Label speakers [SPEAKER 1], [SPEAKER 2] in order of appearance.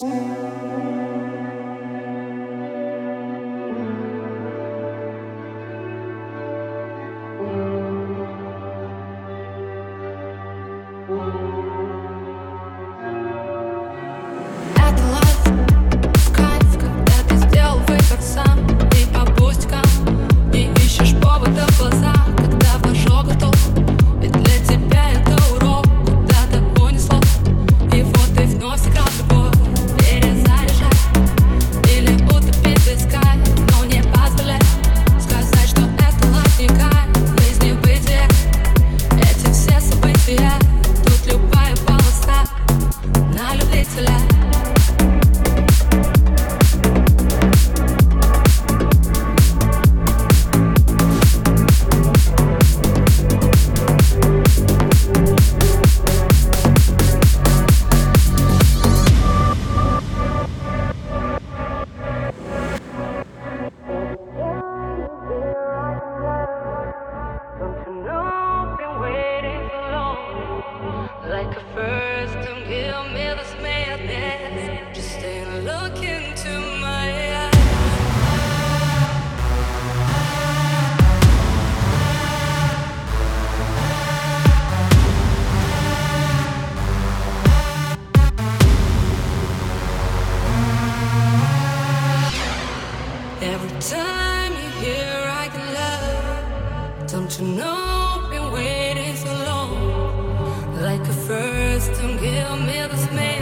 [SPEAKER 1] Thank the. Don't you know I've been waiting so long? Like a first time, give me this man.